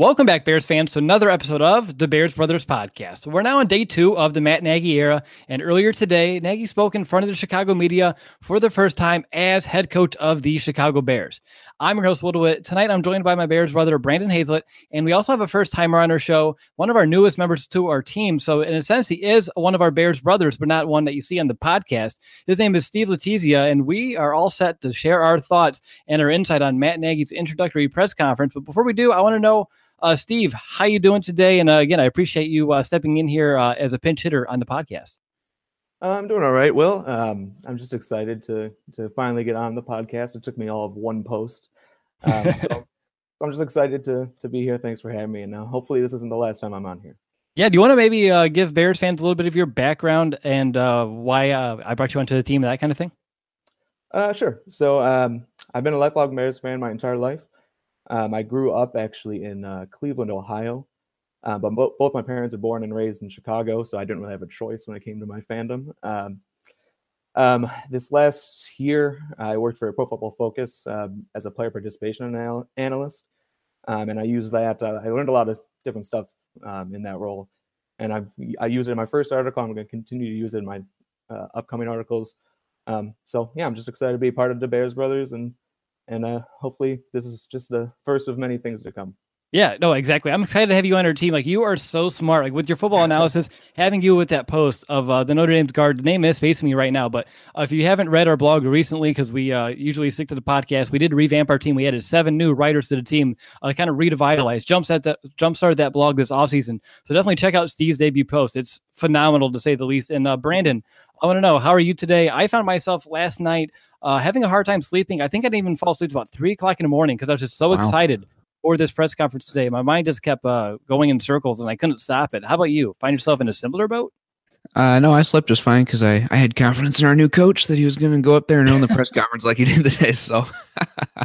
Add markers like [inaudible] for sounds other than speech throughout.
Welcome back, Bears fans, to another episode of the Bears Brothers podcast. We're now on day two of the Matt Nagy era, and earlier today, Nagy spoke in front of the Chicago media for the first time as head coach of the Chicago Bears. I'm your host, Will DeWitt. Tonight, I'm joined by my Bears brother, Brandon Hazlett, and we also have a first timer on our show, one of our newest members to our team. So, in a sense, he is one of our Bears brothers, but not one that you see on the podcast. His name is Steve Letizia, and we are all set to share our thoughts and our insight on Matt Nagy's introductory press conference. But before we do, I want to know uh, Steve, how you doing today? And uh, again, I appreciate you uh, stepping in here uh, as a pinch hitter on the podcast. I'm doing all right, Well, Um, I'm just excited to to finally get on the podcast. It took me all of one post, um, so [laughs] I'm just excited to to be here. Thanks for having me, and uh, hopefully this isn't the last time I'm on here. Yeah, do you want to maybe uh, give Bears fans a little bit of your background and why I brought you onto the team, that kind of thing? sure. So um, I've been a lifelong Bears fan my entire life. Um, I grew up actually in uh, Cleveland, Ohio, uh, but bo- both my parents are born and raised in Chicago, so I didn't really have a choice when it came to my fandom. Um, um, this last year, I worked for Pro Football Focus um, as a player participation anal- analyst, um, and I used that. Uh, I learned a lot of different stuff um, in that role, and I've I used it in my first article. I'm going to continue to use it in my uh, upcoming articles. so yeah, I'm just excited to be part of the Bears Brothers and and uh, hopefully this is just the first of many things to come. Yeah, no, exactly. I'm excited to have you on our team. Like you are so smart. Like with your football analysis, having you with that post of uh, the Notre Dame's guard. The name is facing me right now, but uh, if you haven't read our blog recently, because we uh, usually stick to the podcast, we did revamp our team. We added seven new writers to the team, uh, kind of revitalized, jump at that, jump started that blog this offseason. So definitely check out Steve's debut post. It's phenomenal to say the least. And uh, Brandon, I want to know how are you today? I found myself last night uh, having a hard time sleeping. I think I didn't even fall asleep about three o'clock in the morning because I was just so wow. excited for this press conference today. My mind just kept uh, going in circles and I couldn't stop it. How about you? Find yourself in a similar boat? Uh, no, I slept just fine because I, I had confidence in our new coach that he was going to go up there and own the [laughs] press conference like he did today. So, [laughs]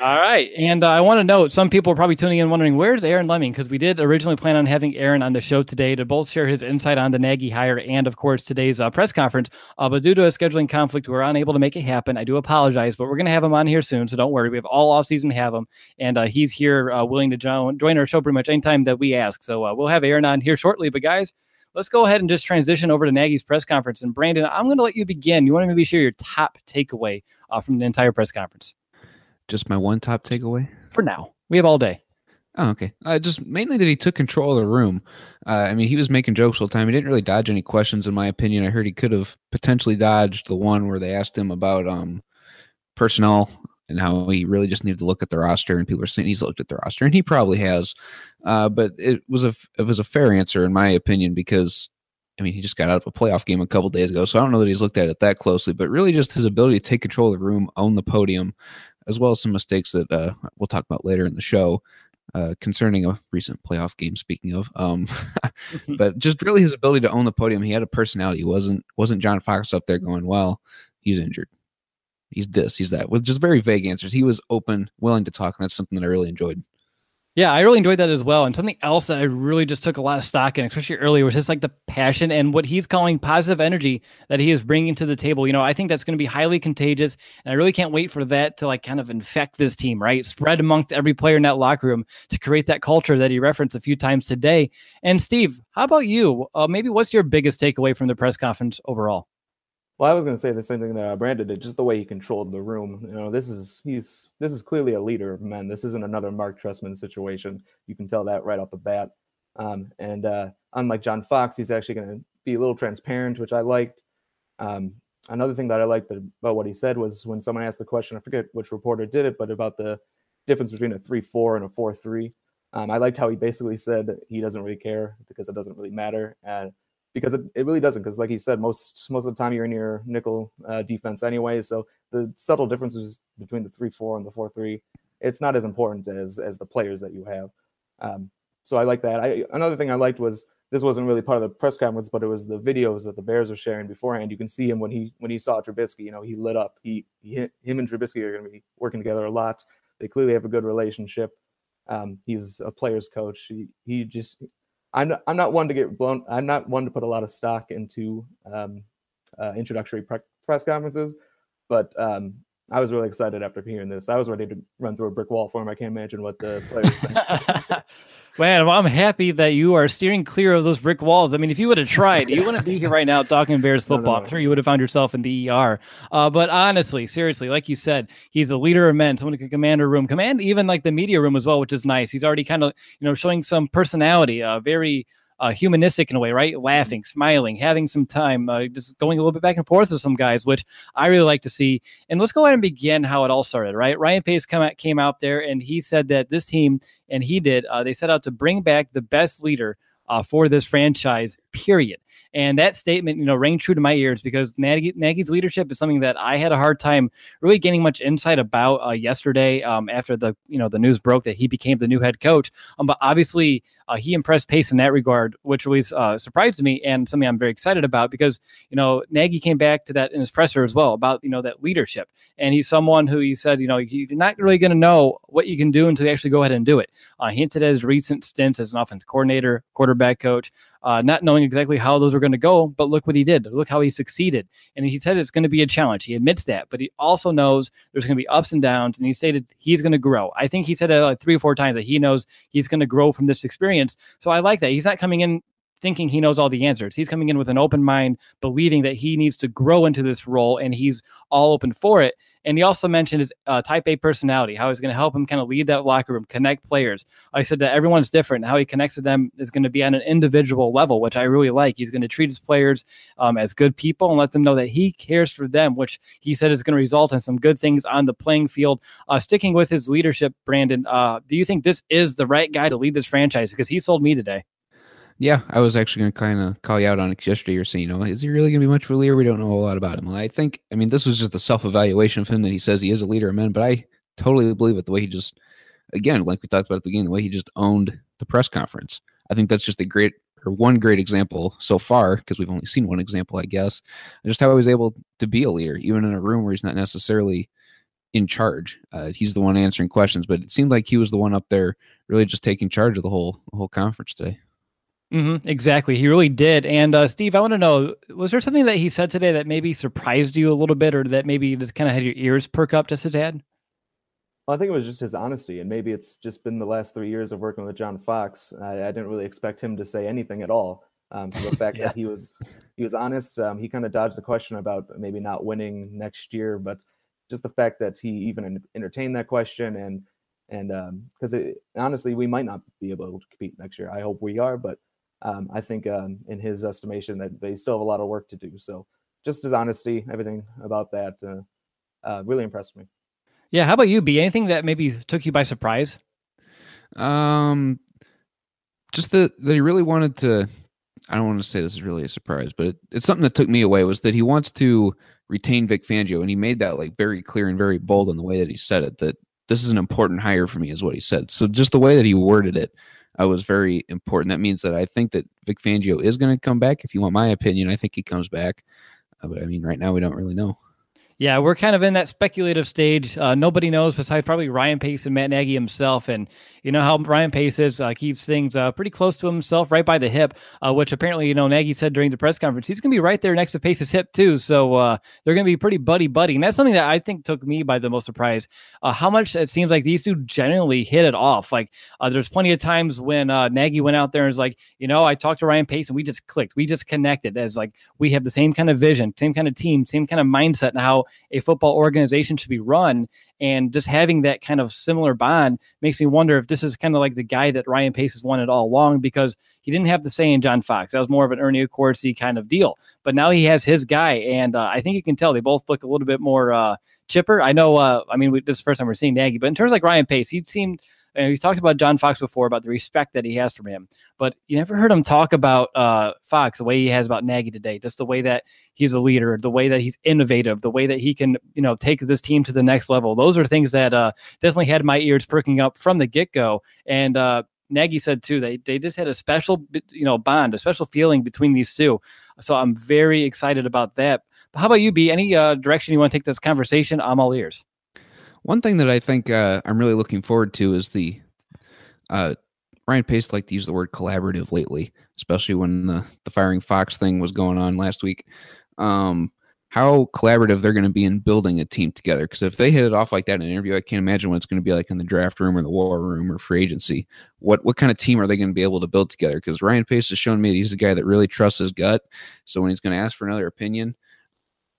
all right. And uh, I want to note some people are probably tuning in wondering where's Aaron Leming because we did originally plan on having Aaron on the show today to both share his insight on the Nagy hire and, of course, today's uh, press conference. Uh, but due to a scheduling conflict, we were unable to make it happen. I do apologize, but we're going to have him on here soon. So don't worry. We have all off season to have him. And uh, he's here uh, willing to join, join our show pretty much anytime that we ask. So we'll have Aaron on here shortly. But guys, let's go ahead and just transition over to Nagy's press conference. And Brandon, I'm going to let you begin. You want to maybe share your top takeaway uh, from the entire press conference? Just my one top takeaway for now. We have all day. Oh, okay. Uh, just mainly that he took control of the room. Uh, I mean, he was making jokes all the time. He didn't really dodge any questions, in my opinion. I heard he could have potentially dodged the one where they asked him about um, personnel and how he really just needed to look at the roster and people are saying he's looked at the roster and he probably has. Uh, but it was a it was a fair answer in my opinion because I mean he just got out of a playoff game a couple days ago so I don't know that he's looked at it that closely but really just his ability to take control of the room own the podium as well as some mistakes that uh, we'll talk about later in the show uh, concerning a recent playoff game speaking of um, [laughs] but just really his ability to own the podium he had a personality he wasn't wasn't John Fox up there going well he's injured he's this, he's that, with just very vague answers. He was open, willing to talk, and that's something that I really enjoyed. Yeah, I really enjoyed that as well. And something else that I really just took a lot of stock in, especially earlier, was just like the passion and what he's calling positive energy that he is bringing to the table. You know, I think that's going to be highly contagious, and I really can't wait for that to like kind of infect this team, right? Spread amongst every player in that locker room to create that culture that he referenced a few times today. And Steve, how about you? Uh, maybe what's your biggest takeaway from the press conference overall? Well, I was going to say the same thing that uh, Brandon did, just the way he controlled the room. You know, this is he's this is clearly a leader of men. This isn't another Mark Trestman situation. You can tell that right off the bat. Um, and uh, unlike John Fox, he's actually going to be a little transparent, which I liked. Um, another thing that I liked about what he said was when someone asked the question, I forget which reporter did it, but about the difference between a three-four and a four-three. Um, I liked how he basically said he doesn't really care because it doesn't really matter. And because it, it really doesn't. Because like he said, most most of the time you're in your nickel uh, defense anyway. So the subtle differences between the three four and the four three, it's not as important as as the players that you have. Um, so I like that. I another thing I liked was this wasn't really part of the press conference, but it was the videos that the Bears are sharing beforehand. You can see him when he when he saw Trubisky. You know, he lit up. He, he him and Trubisky are going to be working together a lot. They clearly have a good relationship. Um, he's a player's coach. He he just I'm not, I'm not one to get blown. I'm not one to put a lot of stock into um, uh, introductory pre- press conferences, but um, I was really excited after hearing this. I was ready to run through a brick wall for him. I can't imagine what the players think. [laughs] Man, well, I'm happy that you are steering clear of those brick walls. I mean, if you would have tried, you wouldn't be here right now talking Bears football. [laughs] No, no, no. I'm sure you would have found yourself in the ER. Uh, but honestly, seriously, like you said, he's a leader of men, someone who can command a room, command even like the media room as well, which is nice. He's already kind of, you know, showing some personality, uh, very uh, humanistic in a way, right? Mm-hmm. Laughing, smiling, having some time, uh, just going a little bit back and forth with some guys, which I really like to see. And let's go ahead and begin how it all started, right? Ryan Pace come out, came out there and he said that this team, and he did, uh, they set out to bring back the best leader uh, for this franchise, period. And that statement, you know, rang true to my ears because Nagy, Nagy's leadership is something that I had a hard time really gaining much insight about uh, yesterday um, after the, you know, the news broke that he became the new head coach. Um, but obviously, uh, he impressed Pace in that regard, which always uh, surprised me and something I'm very excited about because, you know, Nagy came back to that in his presser as well about, you know, that leadership. And he's someone who he said, you know, you're not really going to know what you can do until you actually go ahead and do it. Uh, hinted at his recent stints as an offense coordinator, quarterback coach uh, not knowing exactly how those were going to go. But look what he did. Look how he succeeded. And he said it's going to be a challenge. He admits that, but he also knows there's going to be ups and downs. And he stated he's going to grow. I think he said it like three or four times that he knows he's going to grow from this experience. So I like that. He's not coming in thinking he knows all the answers. He's coming in with an open mind, believing that he needs to grow into this role and he's all open for it. And he also mentioned his uh, type A personality, how he's going to help him kind of lead that locker room, connect players. I said that everyone's different. How he connects with them is going to be on an individual level, which I really like. He's going to treat his players um, as good people and let them know that he cares for them, which he said is going to result in some good things on the playing field. Uh, sticking with his leadership, Brandon, uh, do you think this is the right guy to lead this franchise? Because he sold me today. Yeah, I was actually going to kind of call you out on it yesterday. You're saying, you know, is he really going to be much of a leader? We don't know a lot about him. I think, I mean, this was just a self evaluation of him that he says he is a leader of men, but I totally believe it the way he just, again, like we talked about at the beginning, the way he just owned the press conference. I think that's just a great, or one great example so far, because we've only seen one example, I guess, just how he was able to be a leader, even in a room where he's not necessarily in charge. Uh, he's the one answering questions, but it seemed like he was the one up there really just taking charge of the whole the whole conference today. Mm-hmm, exactly. He really did. And uh, Steve, I want to know was there something that he said today that maybe surprised you a little bit or that maybe just kind of had your ears perk up just a tad? Well, I think it was just his honesty. And maybe it's just been the last three years of working with John Fox. I, I didn't really expect him to say anything at all. Um, so the [laughs] fact yeah. that he was he was honest, um, he kind of dodged the question about maybe not winning next year, but just the fact that he even entertained that question and and because um, honestly, we might not be able to compete next year. I hope we are, but um, I think um, in his estimation that they still have a lot of work to do. So just his honesty, everything about that uh, uh, really impressed me. Yeah. How about you, B? Anything that maybe took you by surprise? Um, just that that he really wanted to. I don't want to say this is really a surprise, but it, it's something that took me away was that he wants to retain Vic Fangio, and he made that like very clear and very bold in the way that he said it. That this is an important hire for me, is what he said. So just the way that he worded it uh, was very important. That means that I think that Vic Fangio is going to come back. If you want my opinion, I think he comes back. Uh, but I mean, right now we don't really know. Yeah, we're kind of in that speculative stage. Uh, nobody knows besides probably Ryan Pace and Matt Nagy himself. And you know how Ryan Pace is, uh, keeps things uh, pretty close to himself, right by the hip, uh, which apparently, you know, Nagy said during the press conference, he's going to be right there next to Pace's hip, too. So uh, they're going to be pretty buddy buddy. And that's something that I think took me by the most surprise uh, how much it seems like these two genuinely hit it off. Like there's plenty of times when Nagy went out there and was like, you know, I talked to Ryan Pace and we just clicked. We just connected as like we have the same kind of vision, same kind of team, same kind of mindset, and how a football organization should be run. And just having that kind of similar bond makes me wonder if this is kind of like the guy that Ryan Pace has wanted all along because he didn't have the say in John Fox. That was more of an Ernie Accorsi kind of deal. But now he has his guy. And uh, I think you can tell they both look a little bit more uh, chipper. I know, uh, I mean, we, this is the first time we're seeing Nagy, but in terms of like Ryan Pace, he seemed And we talked about John Fox before about the respect that he has for him, but you never heard him talk about uh, Fox the way he has about Nagy today. Just the way that he's a leader, the way that he's innovative, the way that he can you know take this team to the next level. Those are things that uh, definitely had my ears perking up from the get go. And uh, Nagy said too, they they just had a special you know bond, a special feeling between these two. So I'm very excited about that. But how about you, B? Any uh, direction you want to take this conversation? I'm all ears. One thing that I think uh, I'm really looking forward to is the uh, Ryan Pace liked to use the word collaborative lately, especially when the the firing Fox thing was going on last week. Um, how collaborative they're going to be in building a team together. Because if they hit it off like that in an interview, I can't imagine what it's going to be like in the draft room or the war room or free agency. What what kind of team are they going to be able to build together? Because Ryan Pace has shown me he's a guy that really trusts his gut. So when he's going to ask for another opinion,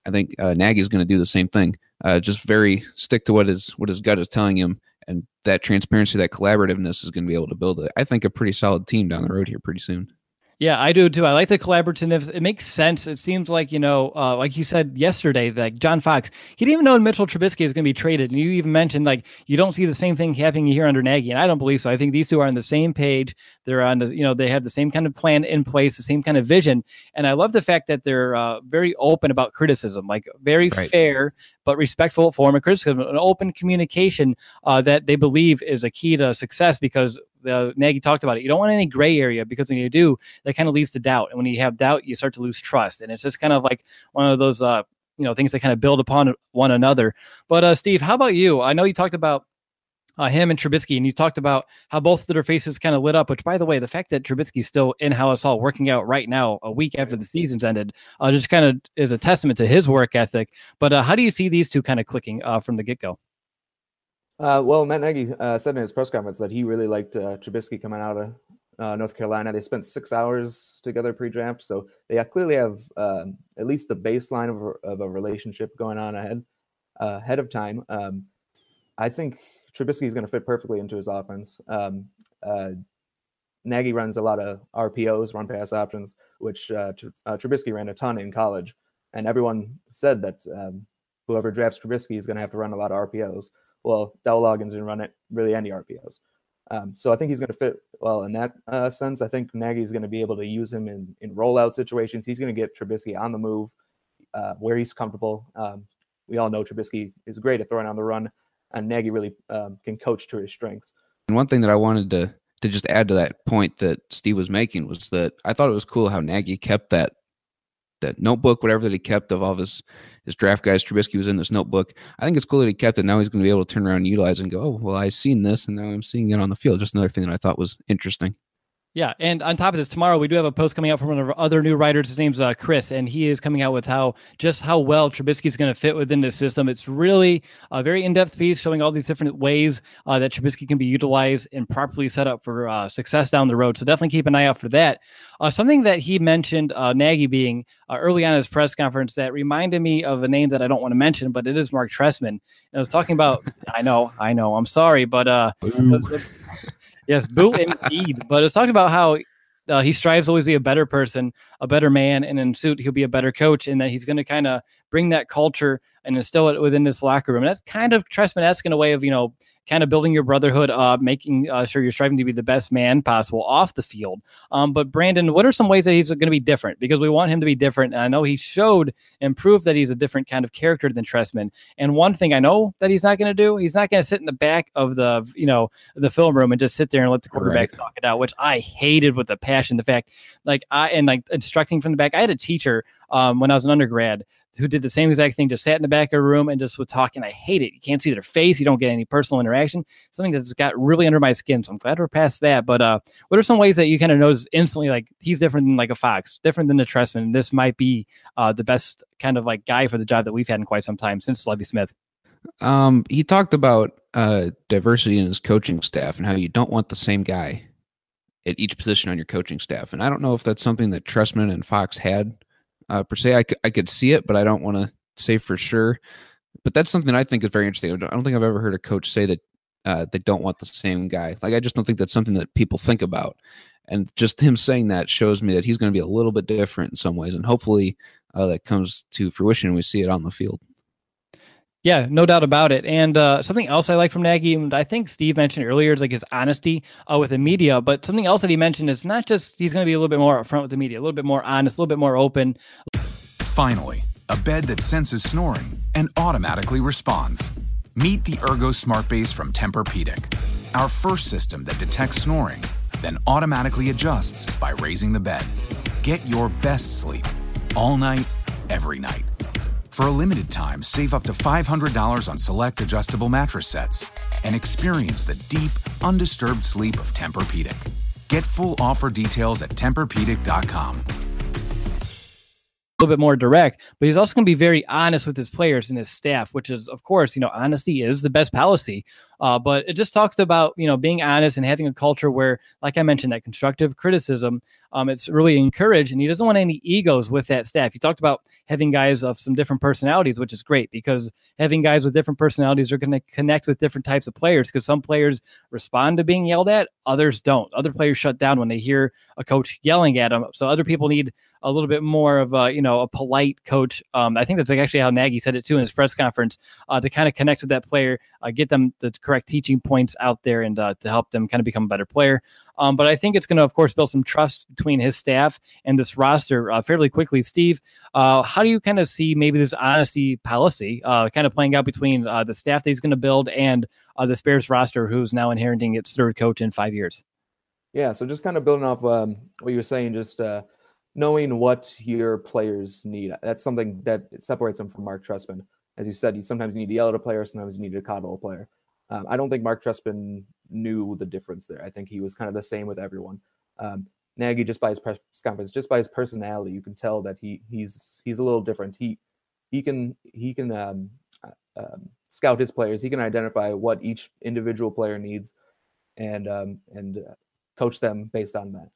I think uh, Nagy is going to do the same thing. Uh, just very stick to what his what his gut is telling him, and that transparency, that collaborativeness is going to be able to build, a, I think, a pretty solid team down the road here pretty soon. Yeah, I do too. I like the collaborativeness. It makes sense. It seems like, you know, uh, like you said yesterday, like John Fox, he didn't even know Mitchell Trubisky is going to be traded. And you even mentioned, like, you don't see the same thing happening here under Nagy. And I don't believe so. I think these two are on the same page. They're on the, you know, they have the same kind of plan in place, the same kind of vision. And I love the fact that they're uh, very open about criticism, like very right. fair, but respectful form of criticism, an open communication uh, that they believe is a key to success because the Nagy talked about it. You don't want any gray area because when you do, that kind of leads to doubt. And when you have doubt, you start to lose trust. And it's just kind of like one of those, uh, you know, things that kind of build upon one another. But uh, Steve, how about you? I know you talked about uh, him and Trubisky, and you talked about how both of their faces kind of lit up. Which, by the way, the fact that Trubisky's still in Halas Hall working out right now, a week after the season's ended, uh, just kind of is a testament to his work ethic. But uh, how do you see these two kind of clicking uh, from the get go? Uh, well, Matt Nagy uh, said in his press conference that he really liked Trubisky coming out of uh, North Carolina. They spent six hours together pre-draft, so they clearly have um, at least the baseline of, of, a relationship going on ahead uh, ahead of time. Um, I think Trubisky is going to fit perfectly into his offense. Um, uh, Nagy runs a lot of RPOs, run pass options, which Trubisky ran a ton in college, and everyone said that um, whoever drafts Trubisky is going to have to run a lot of RPOs well, Dowell Loggains didn't run it really any RPOs. Um, so I think he's going to fit well in that uh, sense. I think Nagy is going to be able to use him in, in rollout situations. He's going to get Trubisky on the move uh, where he's comfortable. Um, we all know Trubisky is great at throwing on the run, and Nagy really um, can coach to his strengths. And one thing that I wanted to to just add to that point that Steve was making was that I thought it was cool how Nagy kept that that notebook, whatever that he kept of all his his draft guys. Trubisky was in this notebook. I think it's cool that he kept it. Now he's going to be able to turn around and utilize and go, oh, well, I've seen this, and now I'm seeing it on the field. Just another thing that I thought was interesting. Yeah, and on top of this, tomorrow we do have a post coming out from one of our other new writers. His name's uh, Chris, and he is coming out with how just how well Trubisky is going to fit within the system. It's really a very in-depth piece showing all these different ways uh, that Trubisky can be utilized and properly set up for uh, success down the road. So definitely keep an eye out for that. Uh, something that he mentioned, uh, Nagy being uh, early on his press conference, that reminded me of a name that I don't want to mention, but it is Mark Trestman. And I was talking about, [laughs] I know, I know, I'm sorry, but Yes, boo indeed. But it's talking about how uh, he strives to always be a better person, a better man, and in suit he'll be a better coach, and that he's going to kind of bring that culture and instill it within this locker room. And that's kind of Trestman-esque in a way of you know kind of building your brotherhood up, making uh, sure you're striving to be the best man possible off the field. Um, but Brandon, what are some ways that he's going to be different? Because we want him to be different. And I know he showed and proved that he's a different kind of character than Trestman. And one thing I know that he's not going to do, he's not going to sit in the back of the you know the film room and just sit there and let the quarterbacks right. talk it out, which I hated with a passion. The fact, like I and like instructing from the back. I had a teacher um, when I was an undergrad who did the same exact thing, just sat in the back of a room and just would talk. And I hate it. You can't see their face. You don't get any personal interaction. Something that's got really under my skin. So I'm glad we're past that. But uh, what are some ways that you kind of notice instantly, like he's different than like a Fox, different than the Trestman? This might be uh, the best kind of like guy for the job that we've had in quite some time since Lovie Smith. Um, he talked about uh, diversity in his coaching staff and how you don't want the same guy at each position on your coaching staff. And I don't know if that's something that Trestman and Fox had uh, per se. I, could see it, but I don't want to say for sure. But that's something I think is very interesting. I don't think I've ever heard a coach say that uh, they don't want the same guy. Like I just don't think that's something that people think about. And just him saying that shows me that he's going to be a little bit different in some ways, and hopefully uh, that comes to fruition. We see it on the field. Yeah, no doubt about it. And uh, something else I like from Nagy, and I think Steve mentioned earlier, is like his honesty uh, with the media. But something else that he mentioned is not just he's going to be a little bit more upfront with the media, a little bit more honest, a little bit more open. Finally, a bed that senses snoring and automatically responds. Meet the Ergo Smart Base from Tempur-Pedic, our first system that detects snoring, then automatically adjusts by raising the bed. Get your best sleep all night, every night. For a limited time, save up to $500 on select adjustable mattress sets and experience the deep, undisturbed sleep of Tempur-Pedic. Get full offer details at TempurPedic.com A little bit more direct, but he's also going to be very honest with his players and his staff, which is, of course, you know, honesty is the best policy. Uh, but it just talks about you know being honest and having a culture where, like I mentioned, that constructive criticism, um, it's really encouraged, and he doesn't want any egos with that staff. He talked about having guys of some different personalities, which is great because having guys with different personalities are going to connect with different types of players. Because some players respond to being yelled at, others don't. Other players shut down when they hear a coach yelling at them. So other people need a little bit more of a you know a polite coach. Um, I think that's like actually how Nagy said it too in his press conference uh, to kind of connect with that player, uh, get them to correct teaching points out there and uh, to help them kind of become a better player. Um, but I think it's going to, of course, build some trust between his staff and this roster uh, fairly quickly. Steve, uh, how do you kind of see maybe this honesty policy uh, kind of playing out between uh, the staff that he's going to build and uh, the Bears roster, who's now inheriting its third coach in five years? Yeah, so just kind of building off um, what you were saying, just knowing what your players need. That's something that separates them from Mark Trestman. As you said, you sometimes need to yell at a player, sometimes you need to coddle a player. Um, I don't think Mark Trestman knew the difference there. I think he was kind of the same with everyone. Um, Nagy, just by his press conference, just by his personality, you can tell that he he's he's a little different. He he can he can um, uh, um, scout his players. He can identify what each individual player needs, and um, and uh, coach them based on that.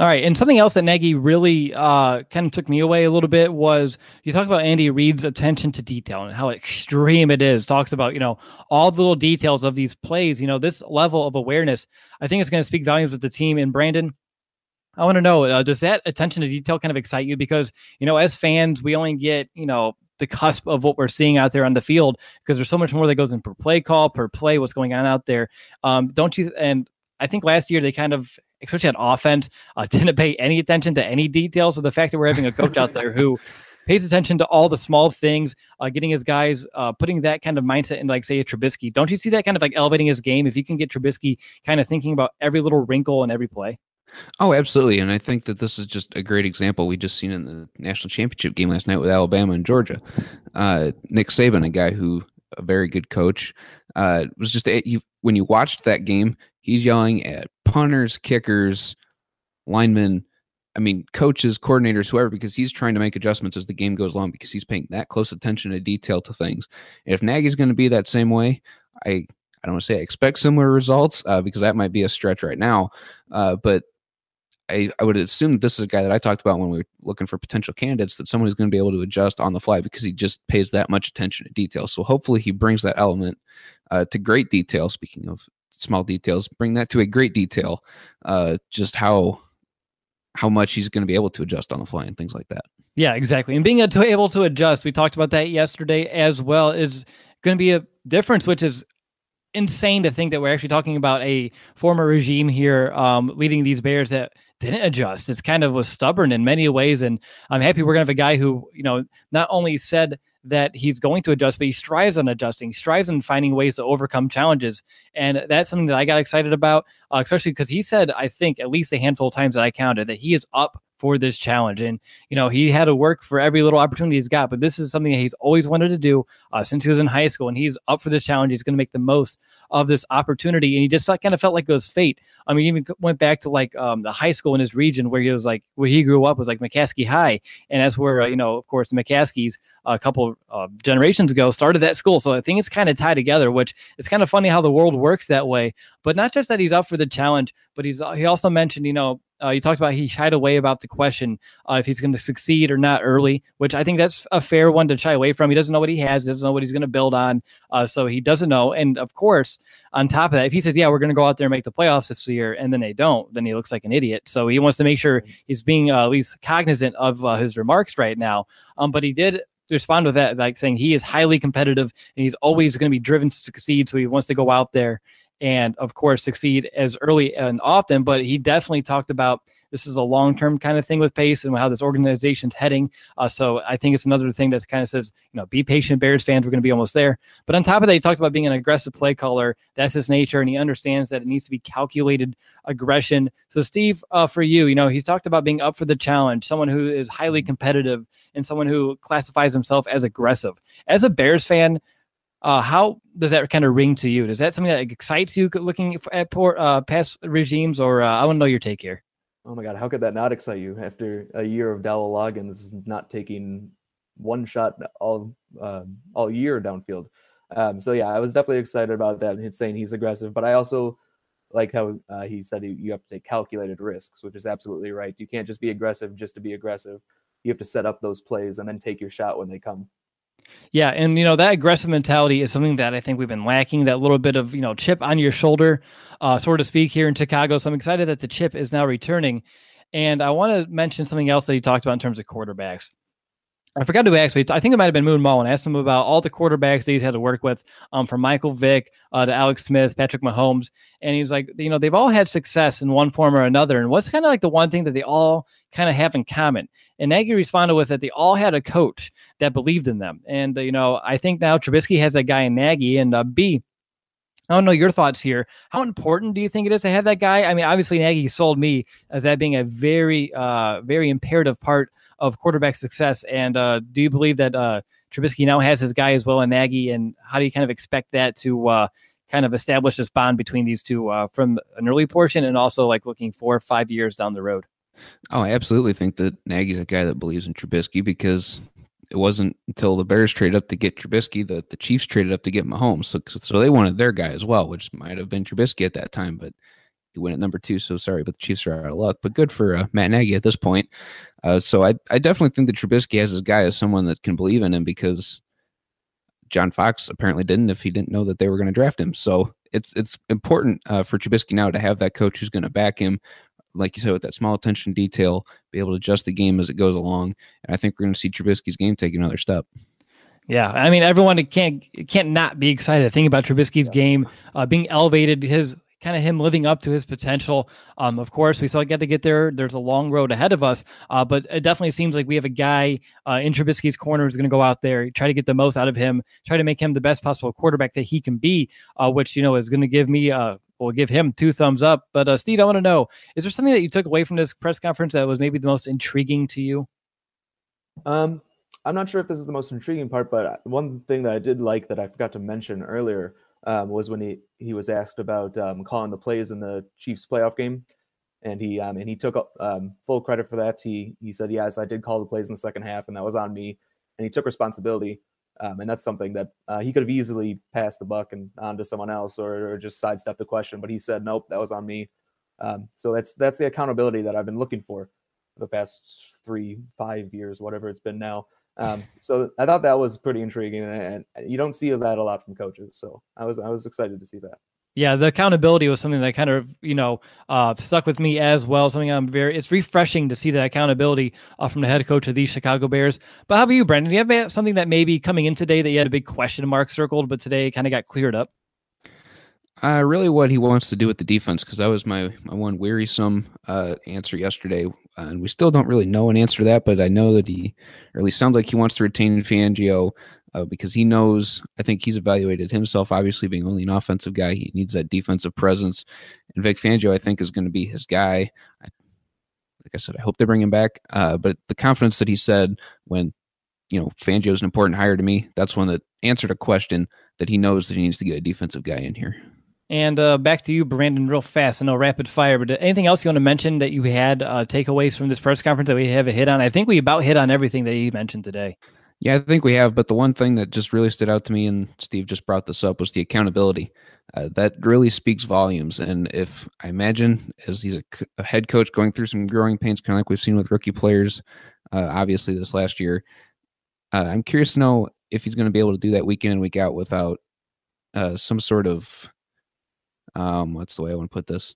All right, and something else that Nagy really uh, kind of took me away a little bit was you talk about Andy Reid's attention to detail and how extreme it is. Talks about you know all the little details of these plays. You know this level of awareness. I think it's going to speak volumes with the team. And Brandon, I want to know uh, does that attention to detail kind of excite you? Because you know as fans we only get you know the cusp of what we're seeing out there on the field because there's so much more that goes in per play call, per play, what's going on out there. Um, don't you? And I think last year they kind of especially on offense, uh, [laughs] didn't pay any attention to any details. So the fact that we're having a coach out there who [laughs] pays attention to all the small things, uh, getting his guys, uh, putting that kind of mindset in, like, say, a Trubisky. Don't you see that kind of like elevating his game? If you can get Trubisky kind of thinking about every little wrinkle and every play. Oh, absolutely. And I think that this is just a great example we just seen in the national championship game last night with Alabama and Georgia. Uh, Nick Saban, a guy who a very good coach, uh, was just a, he, when you watched that game, he's yelling at punters, kickers, linemen, I mean, coaches, coordinators, whoever, because he's trying to make adjustments as the game goes along because he's paying that close attention to detail to things. And if Nagy's going to be that same way, I I don't want to say I expect similar results uh, because that might be a stretch right now. Uh, but I, I would assume this is a guy that I talked about when we were looking for potential candidates that someone who's going to be able to adjust on the fly because he just pays that much attention to detail. So hopefully he brings that element uh, to great detail. Speaking of small details, bring that to a great detail. Uh, just how how much he's going to be able to adjust on the fly and things like that. Yeah, exactly. And being able to adjust, we talked about that yesterday as well, is going to be a difference, which is insane to think that we're actually talking about a former regime here um, leading these Bears that didn't adjust. It's kind of was stubborn in many ways, and I'm happy we're gonna have a guy who you know not only said that he's going to adjust, but he strives on adjusting, strives on finding ways to overcome challenges, and that's something that I got excited about, uh, especially because he said I think at least a handful of times that I counted that he is up for this challenge. And, you know, he had to work for every little opportunity he's got, but this is something that he's always wanted to do uh, since he was in high school. And he's up for this challenge. He's going to make the most of this opportunity. And he just felt, kind of felt like it was fate. I mean, even went back to like um, the high school in his region where he was like, where he grew up was like McCaskey High. And that's where, uh, you know, of course, the McCaskies a couple uh, generations ago started that school. So I think it's kind of tied together, which is kind of funny how the world works that way. But not just that he's up for the challenge, but he's he also mentioned, you know, uh, you talked about he shied away about the question uh, if he's going to succeed or not early, which I think that's a fair one to shy away from. He doesn't know what he has, doesn't know what he's going to build on, uh, so he doesn't know. And of course, on top of that, if he says, "Yeah, we're going to go out there and make the playoffs this year," and then they don't, then he looks like an idiot. So he wants to make sure he's being uh, at least cognizant of uh, his remarks right now. Um, but he did respond with that, like saying he is highly competitive and he's always going to be driven to succeed. So he wants to go out there and, of course, succeed as early and often. But he definitely talked about this is a long term kind of thing with Pace and how this organization's heading. Uh, so I think it's another thing that kind of says, you know, be patient, Bears fans. We're going to be almost there. But on top of that, he talked about being an aggressive play caller. That's his nature, and he understands that it needs to be calculated aggression. So, Steve, uh, for you, you know, he's talked about being up for the challenge, someone who is highly competitive, and someone who classifies himself as aggressive. As a Bears fan, uh, how does that kind of ring to you? Is that something that excites you looking at uh, past regimes, or uh, I want to know your take here? Oh my God, how could that not excite you after a year of Dowell Loggains not taking one shot all uh, all year downfield? Um, so yeah, I was definitely excited about that. He's saying he's aggressive, but I also like how uh, he said you have to take calculated risks, which is absolutely right. You can't just be aggressive just to be aggressive. You have to set up those plays and then take your shot when they come. Yeah, and you know that aggressive mentality is something that I think we've been lacking. That little bit of you know chip on your shoulder, uh, to speak, here in Chicago. So I'm excited that the chip is now returning. And I want to mention something else that he talked about in terms of quarterbacks. I forgot to ask, I think it might have been Moon Mullin. Asked him about all the quarterbacks that he's had to work with, um, from Michael Vick uh, to Alex Smith, Patrick Mahomes, and he was like, you know, they've all had success in one form or another. And what's kind of like the one thing that they all kind of have in common? And Nagy responded with that they all had a coach that believed in them. And uh, you know, I think now Trubisky has that guy in Nagy, and uh, B, I don't know your thoughts here. How important do you think it is to have that guy? I mean, obviously Nagy sold me as that being a very, uh, very imperative part of quarterback success. And uh, do you believe that uh, Trubisky now has his guy as well in Nagy? And how do you kind of expect that to uh, kind of establish this bond between these two uh, from an early portion and also like looking four or five years down the road? Oh, I absolutely think that Nagy's a guy that believes in Trubisky because it wasn't until the Bears traded up to get Trubisky that the Chiefs traded up to get Mahomes. So, so they wanted their guy as well, which might have been Trubisky at that time, but he went at number two. So sorry, but the Chiefs are out of luck. But good for uh, Matt Nagy at this point. Uh, so I, I definitely think that Trubisky has his guy as someone that can believe in him because John Fox apparently didn't if he didn't know that they were going to draft him. So it's it's important uh, for Trubisky now to have that coach who's going to back him like you said, with that small attention detail, be able to adjust the game as it goes along. And I think we're going to see Trubisky's game take another step. Yeah, I mean, everyone can't can't not be excited. Think about Trubisky's yeah. game uh, being elevated, his kind of him living up to his potential. Um, of course, we still got to get there. There's a long road ahead of us, uh, but it definitely seems like we have a guy uh, in Trubisky's corner who's going to go out there, try to get the most out of him, try to make him the best possible quarterback that he can be, uh, which you know is going to give me uh, we'll give him two thumbs up. But uh, Steve, I want to know: is there something that you took away from this press conference that was maybe the most intriguing to you? Um, I'm not sure if this is the most intriguing part, but one thing that I did like that I forgot to mention earlier um, was when he he was asked about um, calling the plays in the Chiefs playoff game, and he um, and he took um, full credit for that. He he said, "Yes, I did call the plays in the second half, and that was on me," and he took responsibility. Um, and that's something that uh, he could have easily passed the buck and on to someone else or, or just sidestepped the question, but he said, "Nope, that was on me." Um, so that's that's the accountability that I've been looking for, the past three, five years, whatever it's been now. Um, so I thought that was pretty intriguing, and, and you don't see that a lot from coaches. So I was I was excited to see that. Yeah, the accountability was something that kind of you know uh, stuck with me as well. Something I'm very it's refreshing to see that accountability uh, from the head coach of the Chicago Bears. But how about you, Brendan? Do you have something that maybe coming in today that you had a big question mark circled, but today kind of got cleared up? Uh, really, what he wants to do with the defense, because that was my my one wearisome uh, answer yesterday, and we still don't really know an answer to that. But I know that he, or at least sounds like he wants to retain Fangio uh, because he knows. I think he's evaluated himself, obviously being only an offensive guy. He needs that defensive presence, and Vic Fangio, I think, is going to be his guy. I, like I said, I hope they bring him back. Uh, but the confidence that he said when you know Fangio is an important hire to me, that's one that answered a question that he knows that he needs to get a defensive guy in here. And uh, back to you, Brandon, real fast. I know rapid fire, but anything else you want to mention that you had uh, takeaways from this press conference that we have a hit on? I think we about hit on everything that you mentioned today. Yeah, I think we have. But the one thing that just really stood out to me, and Steve just brought this up, was the accountability. Uh, that really speaks volumes. And if I imagine, as he's a, a, head coach going through some growing pains, kind of like we've seen with rookie players, uh, obviously this last year, uh, I'm curious to know if he's going to be able to do that week in and week out without uh, some sort of um, what's the way I want to put this?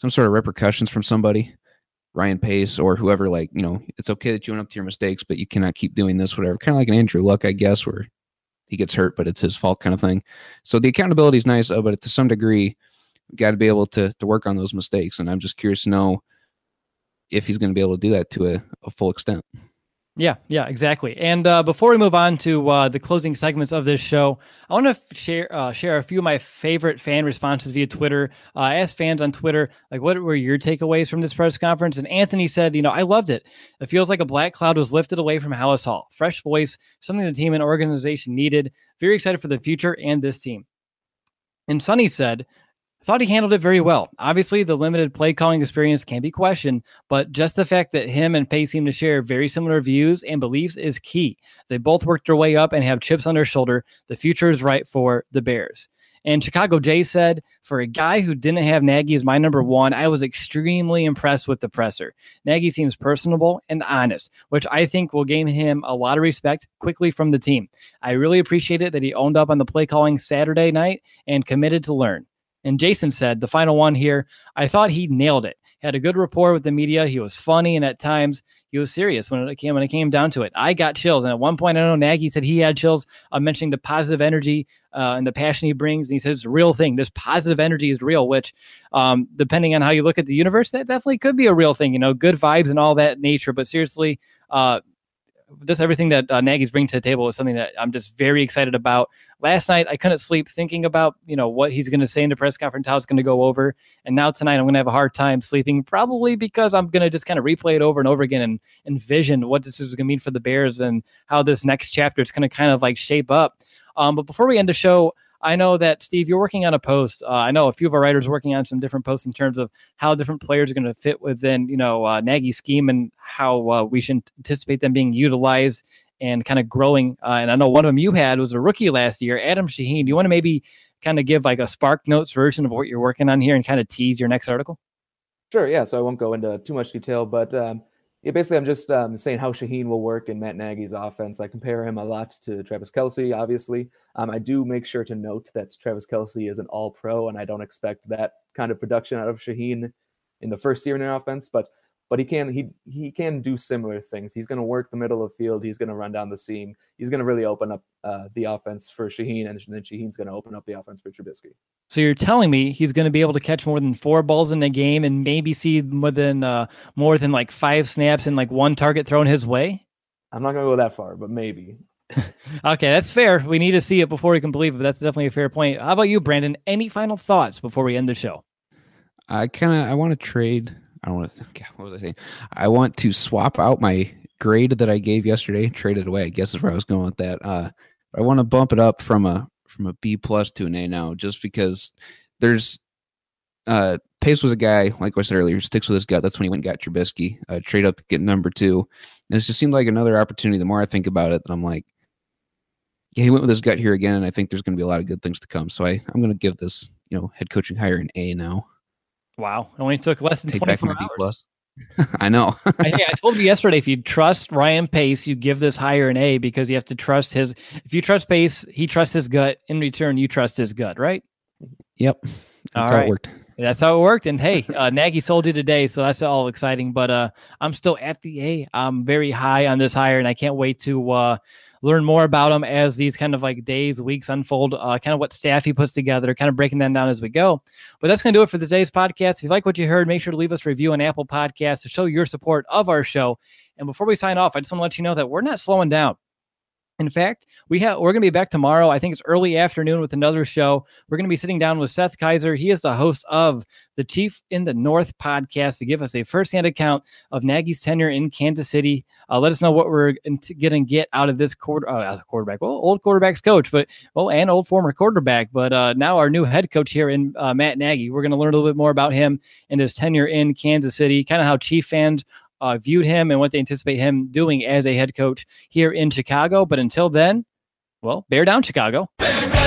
Some sort of repercussions from somebody. Ryan Pace or whoever, like, you know, it's okay that you went up to your mistakes, but you cannot keep doing this, whatever. Kind of like an Andrew Luck, I guess, where he gets hurt, but it's his fault kind of thing. So the accountability is nice, uh, but to some degree, got to be able to to work on those mistakes. And I'm just curious to know if he's going to be able to do that to a, a full extent. Yeah, yeah, exactly. And uh, before we move on to uh, the closing segments of this show, I want to f- share uh, share a few of my favorite fan responses via Twitter. Uh, I asked fans on Twitter, like, what were your takeaways from this press conference? And Anthony said, you know, I loved it. It feels like a black cloud was lifted away from Halas Hall. Fresh voice, something the team and organization needed. Very excited for the future and this team. And Sonny said, thought he handled it very well. Obviously, the limited play calling experience can be questioned, but just the fact that him and Pace seem to share very similar views and beliefs is key. They both worked their way up and have chips on their shoulder. The future is right for the Bears. And Chicago Jay said, for a guy who didn't have Nagy as my number one, I was extremely impressed with the presser. Nagy seems personable and honest, which I think will gain him a lot of respect quickly from the team. I really appreciate it that he owned up on the play calling Saturday night and committed to learn. And Jason said, the final one here, I thought he nailed it. Had a good rapport with the media. He was funny, and at times he was serious when it came when it came down to it. I got chills, and at one point, I know Nagy said he had chills. I'm uh, mentioning the positive energy uh, and the passion he brings, and he says it's a real thing. This positive energy is real, which, um, depending on how you look at the universe, that definitely could be a real thing. You know, good vibes and all that nature. But seriously, uh, just everything that uh, Nagy's bringing to the table is something that I'm just very excited about. Last night I couldn't sleep thinking about you know what he's going to say in the press conference, how it's going to go over, and now tonight I'm going to have a hard time sleeping, probably because I'm going to just kind of replay it over and over again and envision what this is going to mean for the Bears and how this next chapter is going to kind of like shape up. Um, but before we end the show, I know that Steve, you're working on a post. Uh, I know a few of our writers are working on some different posts in terms of how different players are going to fit within, you know, uh, Nagy's scheme and how uh, we should anticipate them being utilized and kind of growing. Uh, and I know one of them you had was a rookie last year, Adam Shaheen. Do you want to maybe kind of give like a Spark Notes version of what you're working on here and kind of tease your next article? Sure. Yeah. So I won't go into too much detail, but um, yeah, basically, I'm just um, saying how Shaheen will work in Matt Nagy's offense. I compare him a lot to Travis Kelce, obviously. Um, I do make sure to note that Travis Kelce is an all pro, and I don't expect that kind of production out of Shaheen in the first year in the offense. But but he can he he can do similar things. He's going to work the middle of the field. He's going to run down the seam. He's going to really open up uh, the offense for Shaheen, and then Shaheen's going to open up the offense for Trubisky. So you're telling me he's going to be able to catch more than four balls in a game and maybe see more than uh, more than like five snaps and like one target thrown his way? I'm not going to go that far, but maybe. [laughs] okay, that's fair. We need to see it before we can believe it. But that's definitely a fair point. How about you, Brandon? Any final thoughts before we end the show? I kind of I want to trade I want to. What was I saying? I want to swap out my grade that I gave yesterday, trade it away. I guess is where I was going with that. Uh, I want to bump it up from a from a B plus to an A now, just because there's uh Pace was a guy, like I said earlier, sticks with his gut. That's when he went and got Trubisky, uh, trade up to get number two. And it just seemed like another opportunity. The more I think about it, that I'm like, yeah, he went with his gut here again, and I think there's going to be a lot of good things to come. So I, I'm going to give this, you know, head coaching hire an A now. Wow. It only took less than Take 24 back my hours. B plus. [laughs] I know. I, I, told you yesterday if you trust Ryan Pace, you give this hire an A because you have to trust his. If you trust Pace, he trusts his gut. In return, you trust his gut, right? Yep. That's all how right. it worked. That's how it worked. And hey, uh, Nagy sold you today, so that's all exciting. But uh, I'm still at the A. I'm very high on this hire, and I can't wait to uh, learn more about him as these kind of like days, weeks unfold, uh, kind of what staff he puts together, kind of breaking that down as we go. But that's going to do it for today's podcast. If you like what you heard, make sure to leave us a review on Apple Podcasts to show your support of our show. And before we sign off, I just want to let you know that we're not slowing down. In fact, we have we're going to be back tomorrow. I think it's early afternoon with another show. We're going to be sitting down with Seth Kaiser. He is the host of the Chief in the North podcast to give us a firsthand account of Nagy's tenure in Kansas City. Uh, let us know what we're going to get out of this quarter uh, quarterback. Well, old quarterbacks coach, but well, and old former quarterback, but uh, now our new head coach here in uh, Matt Nagy. We're going to learn a little bit more about him and his tenure in Kansas City, kind of how Chief fans uh, viewed him and what they anticipate him doing as a head coach here in Chicago. But until then, well, bear down, Chicago. [laughs]